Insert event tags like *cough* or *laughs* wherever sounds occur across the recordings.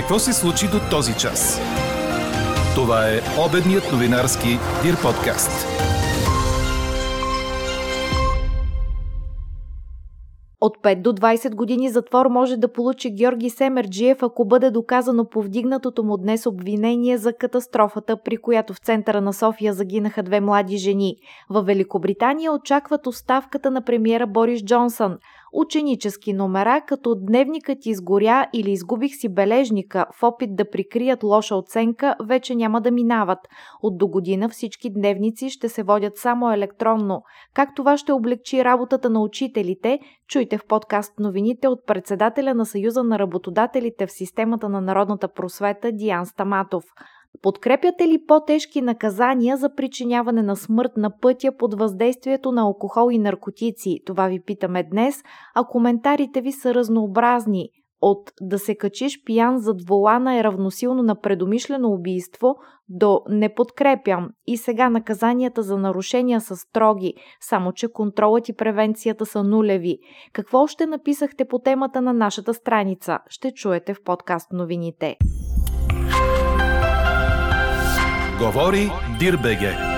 Какво се случи до този час? Това е обедният новинарски Дир подкаст. От 5 до 20 години затвор може да получи Георги Семерджиев, ако бъде доказано повдигнатото му днес обвинение за катастрофата, при която в центъра на София загинаха две млади жени. В Великобритания очакват оставката на премиера Борис Джонсън ученически номера, като дневникът изгоря или изгубих си бележника в опит да прикрият лоша оценка, вече няма да минават. От до година всички дневници ще се водят само електронно. Как това ще облегчи работата на учителите, чуйте в подкаст новините от председателя на Съюза на работодателите в системата на народната просвета Диан Стаматов. Подкрепяте ли по-тежки наказания за причиняване на смърт на пътя под въздействието на алкохол и наркотици? Това ви питаме днес, а коментарите ви са разнообразни. От да се качиш пиян зад волана е равносилно на предомишлено убийство до не подкрепям и сега наказанията за нарушения са строги, само че контролът и превенцията са нулеви. Какво още написахте по темата на нашата страница? Ще чуете в подкаст новините. Говори Дирбеге.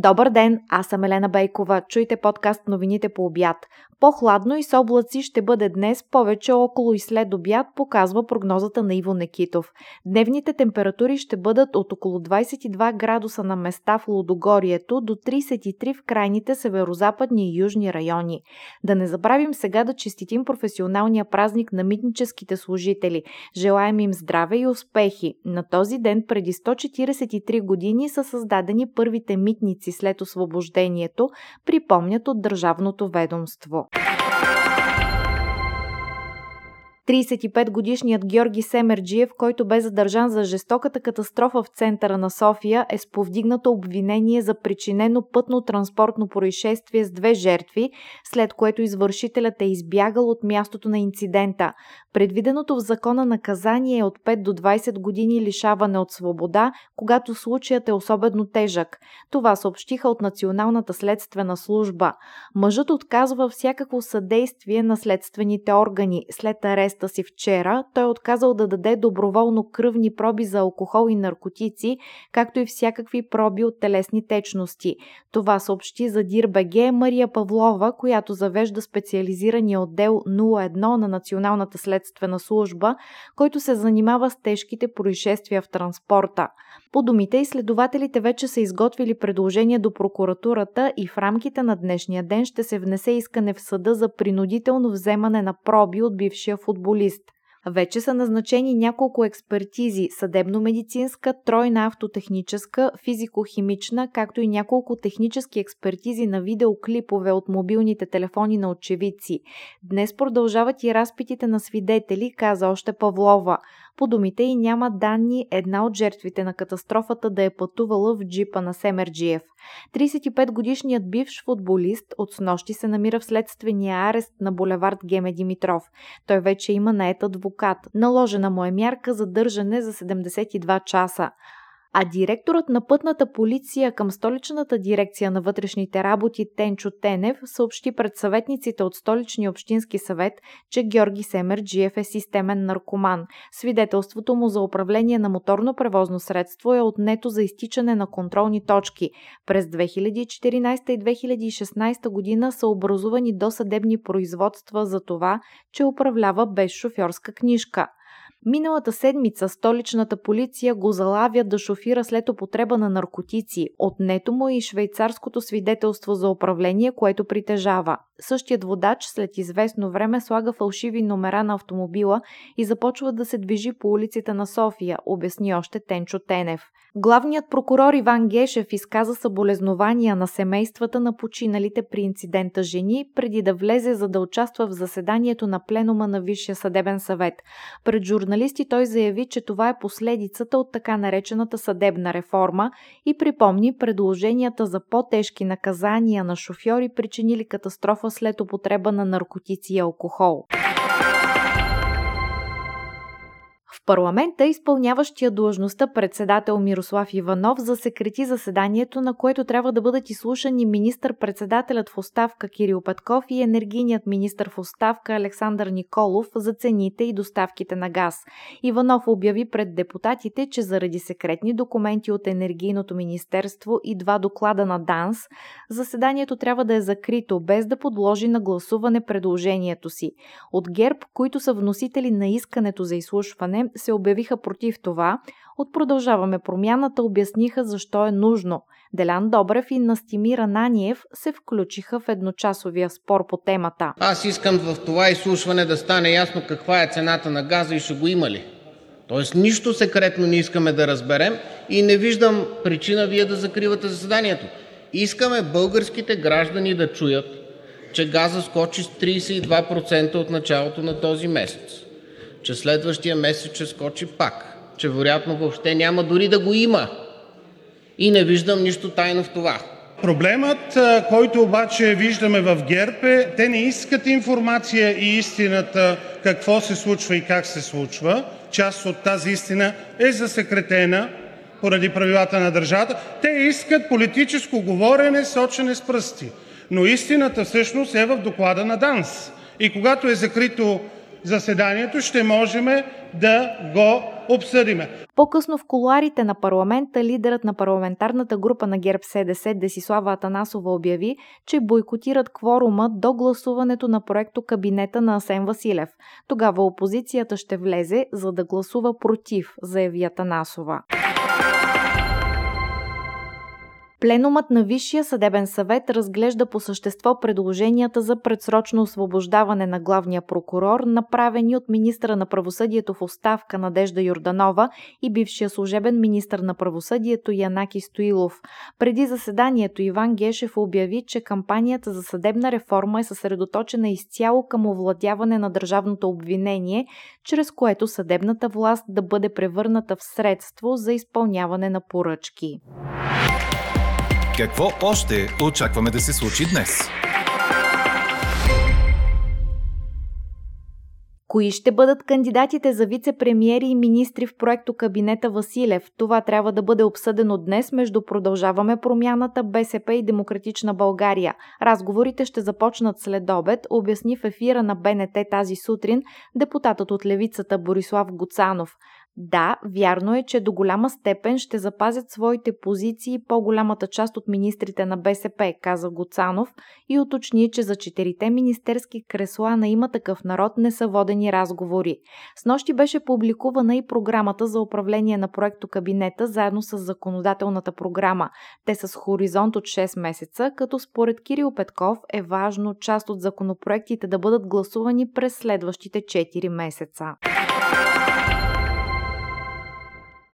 Добър ден, аз съм Елена Бейкова. Чуйте подкаст новините по обяд. По-хладно и с облаци ще бъде днес, повече около и след обяд, показва прогнозата на Иво Некитов. Дневните температури ще бъдат от около 22 градуса на места в Лудогорието до 33 в крайните северо-западни и южни райони. Да не забравим сега да честитим професионалния празник на митническите служители. Желаем им здраве и успехи. На този ден преди 143 години са създадени първите митници след освобождението, припомнят от Държавното ведомство. 35-годишният Георги Семерджиев, който бе задържан за жестоката катастрофа в центъра на София, е с повдигнато обвинение за причинено пътно-транспортно происшествие с две жертви, след което извършителят е избягал от мястото на инцидента. Предвиденото в закона наказание е от 5 до 20 години лишаване от свобода, когато случаят е особено тежък. Това съобщиха от Националната следствена служба. Мъжът отказва всякакво съдействие на следствените органи след арест ареста си вчера, той е отказал да даде доброволно кръвни проби за алкохол и наркотици, както и всякакви проби от телесни течности. Това съобщи за ДИРБГ Мария Павлова, която завежда специализирания отдел 01 на Националната следствена служба, който се занимава с тежките происшествия в транспорта. По думите, изследователите вече са изготвили предложение до прокуратурата и в рамките на днешния ден ще се внесе искане в съда за принудително вземане на проби от бившия футбол футболист. Вече са назначени няколко експертизи – съдебно-медицинска, тройна автотехническа, физико-химична, както и няколко технически експертизи на видеоклипове от мобилните телефони на очевидци. Днес продължават и разпитите на свидетели, каза още Павлова. По думите и няма данни една от жертвите на катастрофата да е пътувала в джипа на Семерджиев. 35-годишният бивш футболист от снощи се намира в следствения арест на булевард Геме Димитров. Той вече има нает адвокат. Наложена му е мярка за държане за 72 часа а директорът на пътната полиция към столичната дирекция на вътрешните работи Тенчо Тенев съобщи пред съветниците от столичния общински съвет, че Георги Семерджиев е системен наркоман. Свидетелството му за управление на моторно превозно средство е отнето за изтичане на контролни точки. През 2014 и 2016 година са образувани досъдебни производства за това, че управлява без шофьорска книжка. Миналата седмица столичната полиция го залавя да шофира след употреба на наркотици. Отнето му е и швейцарското свидетелство за управление, което притежава. Същият водач след известно време слага фалшиви номера на автомобила и започва да се движи по улиците на София, обясни още Тенчо Тенев. Главният прокурор Иван Гешев изказа съболезнования на семействата на починалите при инцидента жени, преди да влезе за да участва в заседанието на пленума на Висшия съдебен съвет. Пред журналисти той заяви, че това е последицата от така наречената съдебна реформа и припомни предложенията за по-тежки наказания на шофьори, причинили катастрофа след употреба на наркотици и алкохол. Парламента изпълняващия длъжността председател Мирослав Иванов засекрети заседанието, на което трябва да бъдат изслушани министър-председателят в оставка Кирил Петков и енергийният министър в оставка Александър Николов за цените и доставките на газ. Иванов обяви пред депутатите, че заради секретни документи от Енергийното министерство и два доклада на ДАНС, заседанието трябва да е закрито, без да подложи на гласуване предложението си. От ГЕРБ, които са вносители на искането за изслушване, се обявиха против това. От Продължаваме промяната обясниха защо е нужно. Делян Добрев и Настимир Ананиев се включиха в едночасовия спор по темата. Аз искам в това изслушване да стане ясно каква е цената на газа и ще го има ли. Тоест нищо секретно не искаме да разберем и не виждам причина Вие да закривате заседанието. Искаме българските граждани да чуят, че газът скочи с 32% от началото на този месец, че следващия месец ще скочи пак, че вероятно въобще няма дори да го има и не виждам нищо тайно в това. Проблемът, който обаче виждаме в ГЕРБ, е те не искат информация и истината какво се случва и как се случва. Част от тази истина е засекретена поради правилата на държавата. Те искат политическо говорене, сочене с пръсти. Но истината всъщност е в доклада на ДАНС. И когато е закрито заседанието, ще можем да го обсъдим. По-късно в колуарите на парламента лидерът на парламентарната група на ГЕРБ СДС Десислава Атанасова обяви, че бойкотират кворума до гласуването на проекто кабинета на Асен Василев. Тогава опозицията ще влезе, за да гласува против, заяви Атанасова. Пленумът на Висшия съдебен съвет разглежда по същество предложенията за предсрочно освобождаване на главния прокурор, направени от министра на правосъдието в оставка Надежда Йорданова и бившия служебен министр на правосъдието Янаки Стоилов. Преди заседанието Иван Гешев обяви, че кампанията за съдебна реформа е съсредоточена изцяло към овладяване на държавното обвинение, чрез което съдебната власт да бъде превърната в средство за изпълняване на поръчки. Какво още очакваме да се случи днес? Кои ще бъдат кандидатите за вице-премьери и министри в проекто кабинета Василев? Това трябва да бъде обсъдено днес между Продължаваме промяната, БСП и Демократична България. Разговорите ще започнат след обед, обясни в ефира на БНТ тази сутрин депутатът от левицата Борислав Гоцанов. Да, вярно е, че до голяма степен ще запазят своите позиции по-голямата част от министрите на БСП, каза Гоцанов и уточни, че за четирите министерски кресла на има такъв народ не са водени разговори. С нощи беше публикувана и програмата за управление на проекто кабинета заедно с законодателната програма. Те са с хоризонт от 6 месеца, като според Кирил Петков е важно част от законопроектите да бъдат гласувани през следващите 4 месеца.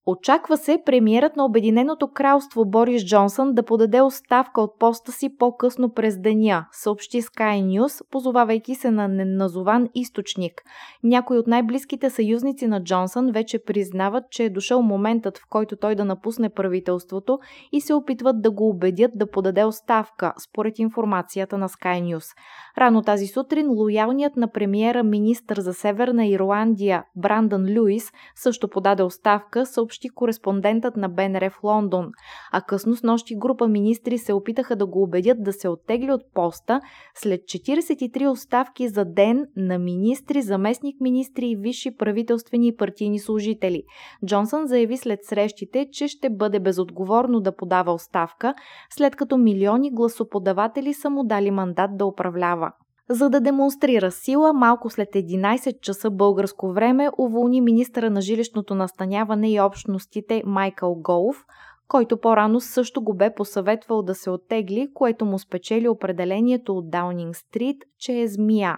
Очаква се премиерът на Обединеното кралство Борис Джонсън да подаде оставка от поста си по-късно през деня, съобщи Sky News, позовавайки се на неназован източник. Някои от най-близките съюзници на Джонсън вече признават, че е дошъл моментът, в който той да напусне правителството и се опитват да го убедят да подаде оставка, според информацията на Sky News. Рано тази сутрин лоялният на премиера министър за Северна Ирландия Брандън Люис също подаде оставка, съобщи съобщи кореспондентът на БНР в Лондон, а късно с нощи група министри се опитаха да го убедят да се оттегли от поста след 43 оставки за ден на министри, заместник министри и висши правителствени и партийни служители. Джонсън заяви след срещите, че ще бъде безотговорно да подава оставка, след като милиони гласоподаватели са му дали мандат да управлява. За да демонстрира сила, малко след 11 часа българско време уволни министъра на жилищното настаняване и общностите Майкъл Голф, който по-рано също го бе посъветвал да се оттегли, което му спечели определението от Даунинг Стрит, че е змия.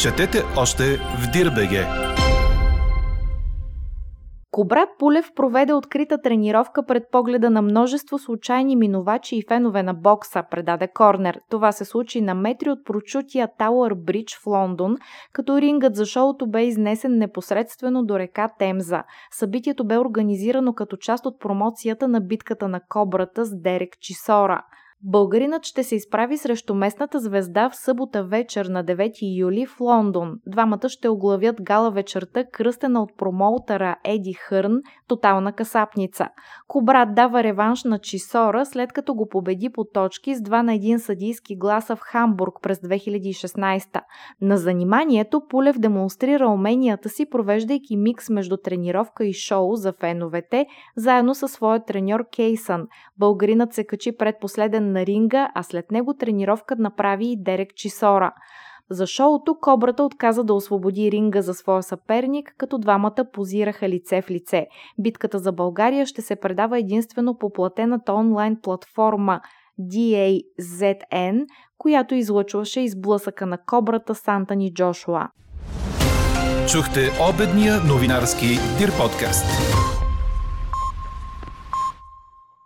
Четете още в Дирбеге! Кобра Пулев проведе открита тренировка пред погледа на множество случайни минувачи и фенове на бокса, предаде Корнер. Това се случи на метри от прочутия Тауър Бридж в Лондон, като рингът за шоуто бе изнесен непосредствено до река Темза. Събитието бе организирано като част от промоцията на битката на Кобрата с Дерек Чисора. Българинът ще се изправи срещу местната звезда в събота вечер на 9 юли в Лондон. Двамата ще оглавят гала вечерта, кръстена от промоутъра Еди Хърн, тотална касапница. Кобрат дава реванш на Чисора, след като го победи по точки с 2 на 1 съдийски гласа в Хамбург през 2016. На заниманието Пулев демонстрира уменията си, провеждайки микс между тренировка и шоу за феновете, заедно със своя треньор Кейсън. Българинът се качи пред последен на ринга, а след него тренировка направи и Дерек Чисора. За шоуто Кобрата отказа да освободи ринга за своя съперник, като двамата позираха лице в лице. Битката за България ще се предава единствено по платената онлайн платформа DAZN, която излъчваше изблъсъка на Кобрата с Антони Джошуа. Чухте обедния новинарски Дир подкаст.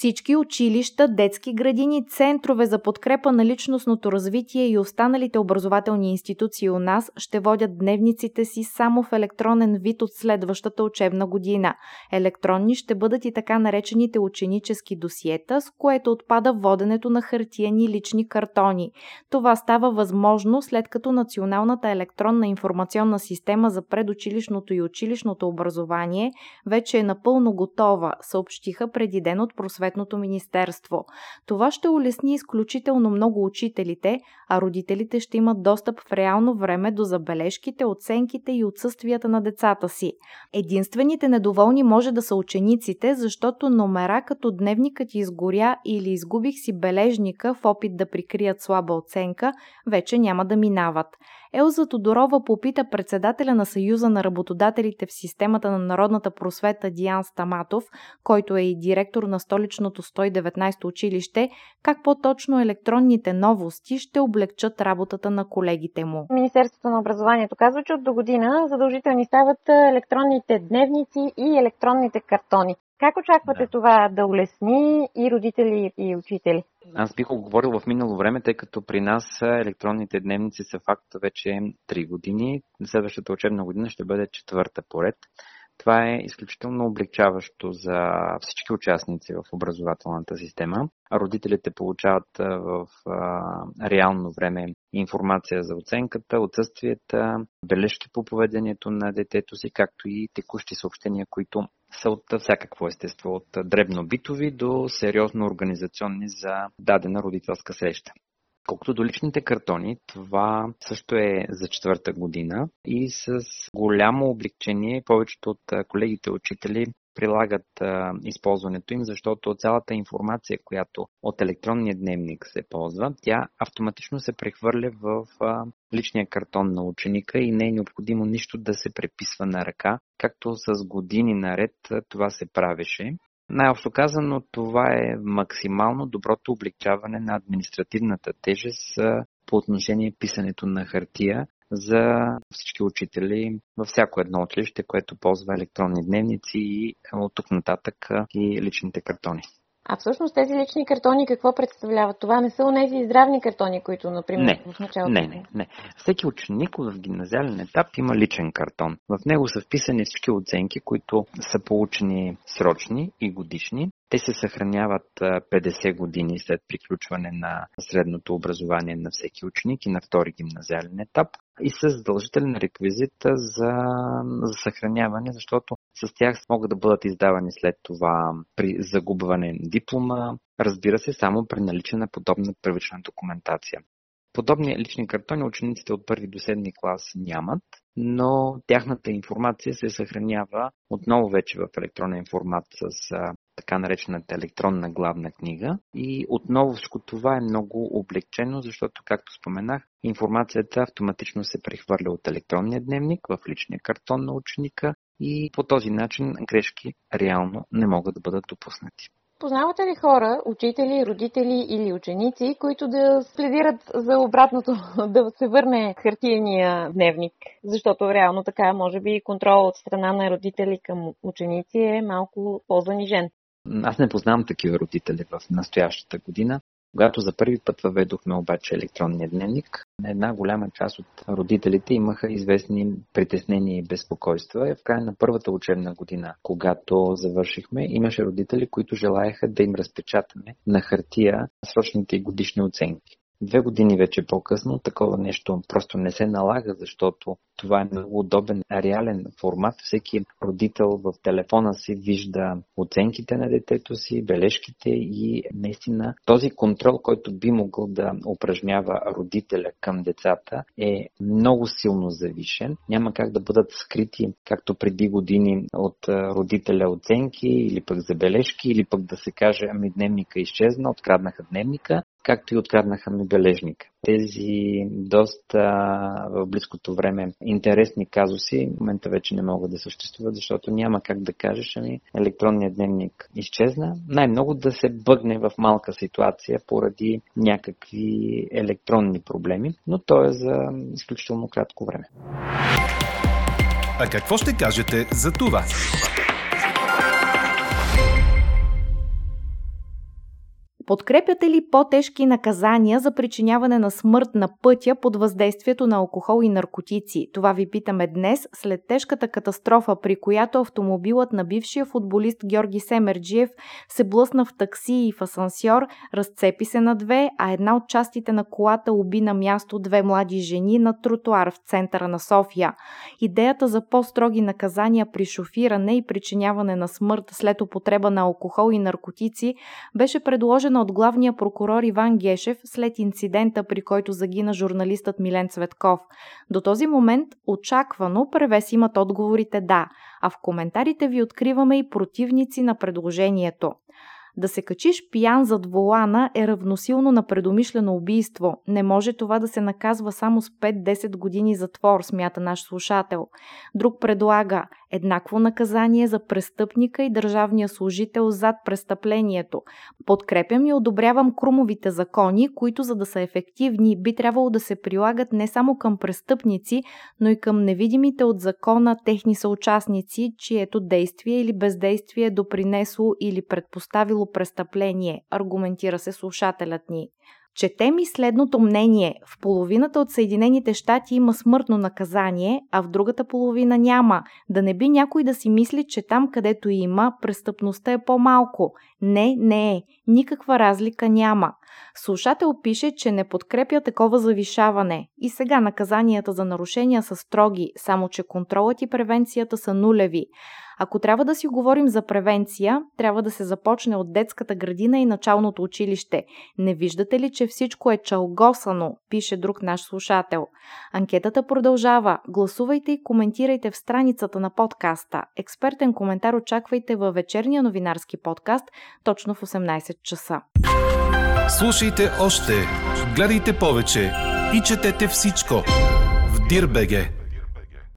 Всички училища, детски градини, центрове за подкрепа на личностното развитие и останалите образователни институции у нас ще водят дневниците си само в електронен вид от следващата учебна година. Електронни ще бъдат и така наречените ученически досиета, с което отпада воденето на хартияни лични картони. Това става възможно след като Националната електронна информационна система за предучилищното и училищното образование вече е напълно готова, съобщиха преди ден от просвет съответното министерство. Това ще улесни изключително много учителите, а родителите ще имат достъп в реално време до забележките, оценките и отсъствията на децата си. Единствените недоволни може да са учениците, защото номера като дневникът изгоря или изгубих си бележника в опит да прикрият слаба оценка, вече няма да минават. Елза Тодорова попита председателя на Съюза на работодателите в системата на народната просвета Диан Стаматов, който е и директор на столичното 119 училище, как по-точно електронните новости ще облегчат работата на колегите му. Министерството на образованието казва, че от до година задължителни стават електронните дневници и електронните картони. Как очаквате да. това да улесни и родители и учители? Аз бих говорил в минало време, тъй като при нас електронните дневници са факт вече 3 години. Следващата учебна година ще бъде четвърта поред. Това е изключително облегчаващо за всички участници в образователната система. Родителите получават в реално време информация за оценката, отсъствията, бележки по поведението на детето си, както и текущи съобщения, които са от всякакво естество, от дребно-битови до сериозно организационни за дадена родителска среща. Колкото до личните картони, това също е за четвърта година и с голямо облегчение повечето от колегите учители прилагат а, използването им, защото цялата информация, която от електронния дневник се ползва, тя автоматично се прехвърля в а, личния картон на ученика и не е необходимо нищо да се преписва на ръка, както с години наред това се правеше. Най-общо казано, това е максимално доброто облегчаване на административната тежест по отношение писането на хартия за всички учители във всяко едно училище, което ползва електронни дневници и от тук нататък и личните картони. А всъщност тези лични картони какво представляват? Това не са онези здравни картони, които, например, не, в началото... Не, не, не. Всеки ученик в гимназиален етап има личен картон. В него са вписани всички оценки, които са получени срочни и годишни. Те се съхраняват 50 години след приключване на средното образование на всеки ученик и на втори гимназиален етап и с задължителен реквизит за, за съхраняване, защото с тях могат да бъдат издавани след това при загубване диплома, разбира се, само при наличие на подобна първична документация. Подобни лични картони учениците от първи до седми клас нямат, но тяхната информация се съхранява отново вече в електронен формат с така наречената електронна главна книга. И отново всичко това е много облегчено, защото, както споменах, информацията автоматично се прехвърля от електронния дневник в личния картон на ученика и по този начин грешки реално не могат да бъдат допуснати. Познавате ли хора, учители, родители или ученици, които да следират за обратното, *laughs* да се върне хартияния дневник? Защото реално така, може би, контрол от страна на родители към ученици е малко по-занижен. Аз не познавам такива родители в настоящата година. Когато за първи път въведохме обаче електронния дневник, една голяма част от родителите имаха известни притеснения и безпокойства. В края на първата учебна година, когато завършихме, имаше родители, които желаяха да им разпечатаме на хартия срочните годишни оценки. Две години вече по-късно такова нещо просто не се налага, защото това е много удобен реален формат. Всеки родител в телефона си вижда оценките на детето си, бележките и наистина този контрол, който би могъл да упражнява родителя към децата е много силно завишен. Няма как да бъдат скрити, както преди години, от родителя оценки или пък забележки, или пък да се каже, ами дневника изчезна, откраднаха дневника както и откраднаха ми бележника. Тези доста в близкото време интересни казуси в момента вече не могат да съществуват, защото няма как да кажеш, ами електронният дневник изчезна. Най-много да се бъгне в малка ситуация поради някакви електронни проблеми, но то е за изключително кратко време. А какво ще кажете за това? Подкрепяте ли по-тежки наказания за причиняване на смърт на пътя под въздействието на алкохол и наркотици? Това ви питаме днес, след тежката катастрофа, при която автомобилът на бившия футболист Георги Семерджиев се блъсна в такси и в асансьор, разцепи се на две, а една от частите на колата уби на място две млади жени на тротуар в центъра на София. Идеята за по-строги наказания при шофиране и причиняване на смърт след употреба на алкохол и наркотици беше предложена от главния прокурор Иван Гешев след инцидента, при който загина журналистът Милен Цветков. До този момент очаквано превес имат отговорите да, а в коментарите ви откриваме и противници на предложението. Да се качиш пиян зад волана е равносилно на предумишлено убийство. Не може това да се наказва само с 5-10 години затвор, смята наш слушател. Друг предлага еднакво наказание за престъпника и държавния служител зад престъплението. Подкрепям и одобрявам крумовите закони, които за да са ефективни би трябвало да се прилагат не само към престъпници, но и към невидимите от закона техни съучастници, чието действие или бездействие е допринесло или предпоставило престъпление, аргументира се слушателят ни. Четем и следното мнение. В половината от Съединените щати има смъртно наказание, а в другата половина няма. Да не би някой да си мисли, че там, където има, престъпността е по-малко. Не, не е. Никаква разлика няма. Слушател пише, че не подкрепя такова завишаване. И сега наказанията за нарушения са строги, само че контролът и превенцията са нулеви. Ако трябва да си говорим за превенция, трябва да се започне от детската градина и началното училище. Не виждате ли, че всичко е чалгосано, пише друг наш слушател. Анкетата продължава. Гласувайте и коментирайте в страницата на подкаста. Експертен коментар очаквайте във вечерния новинарски подкаст точно в 18 часа. Слушайте още, гледайте повече и четете всичко в Дирбеге.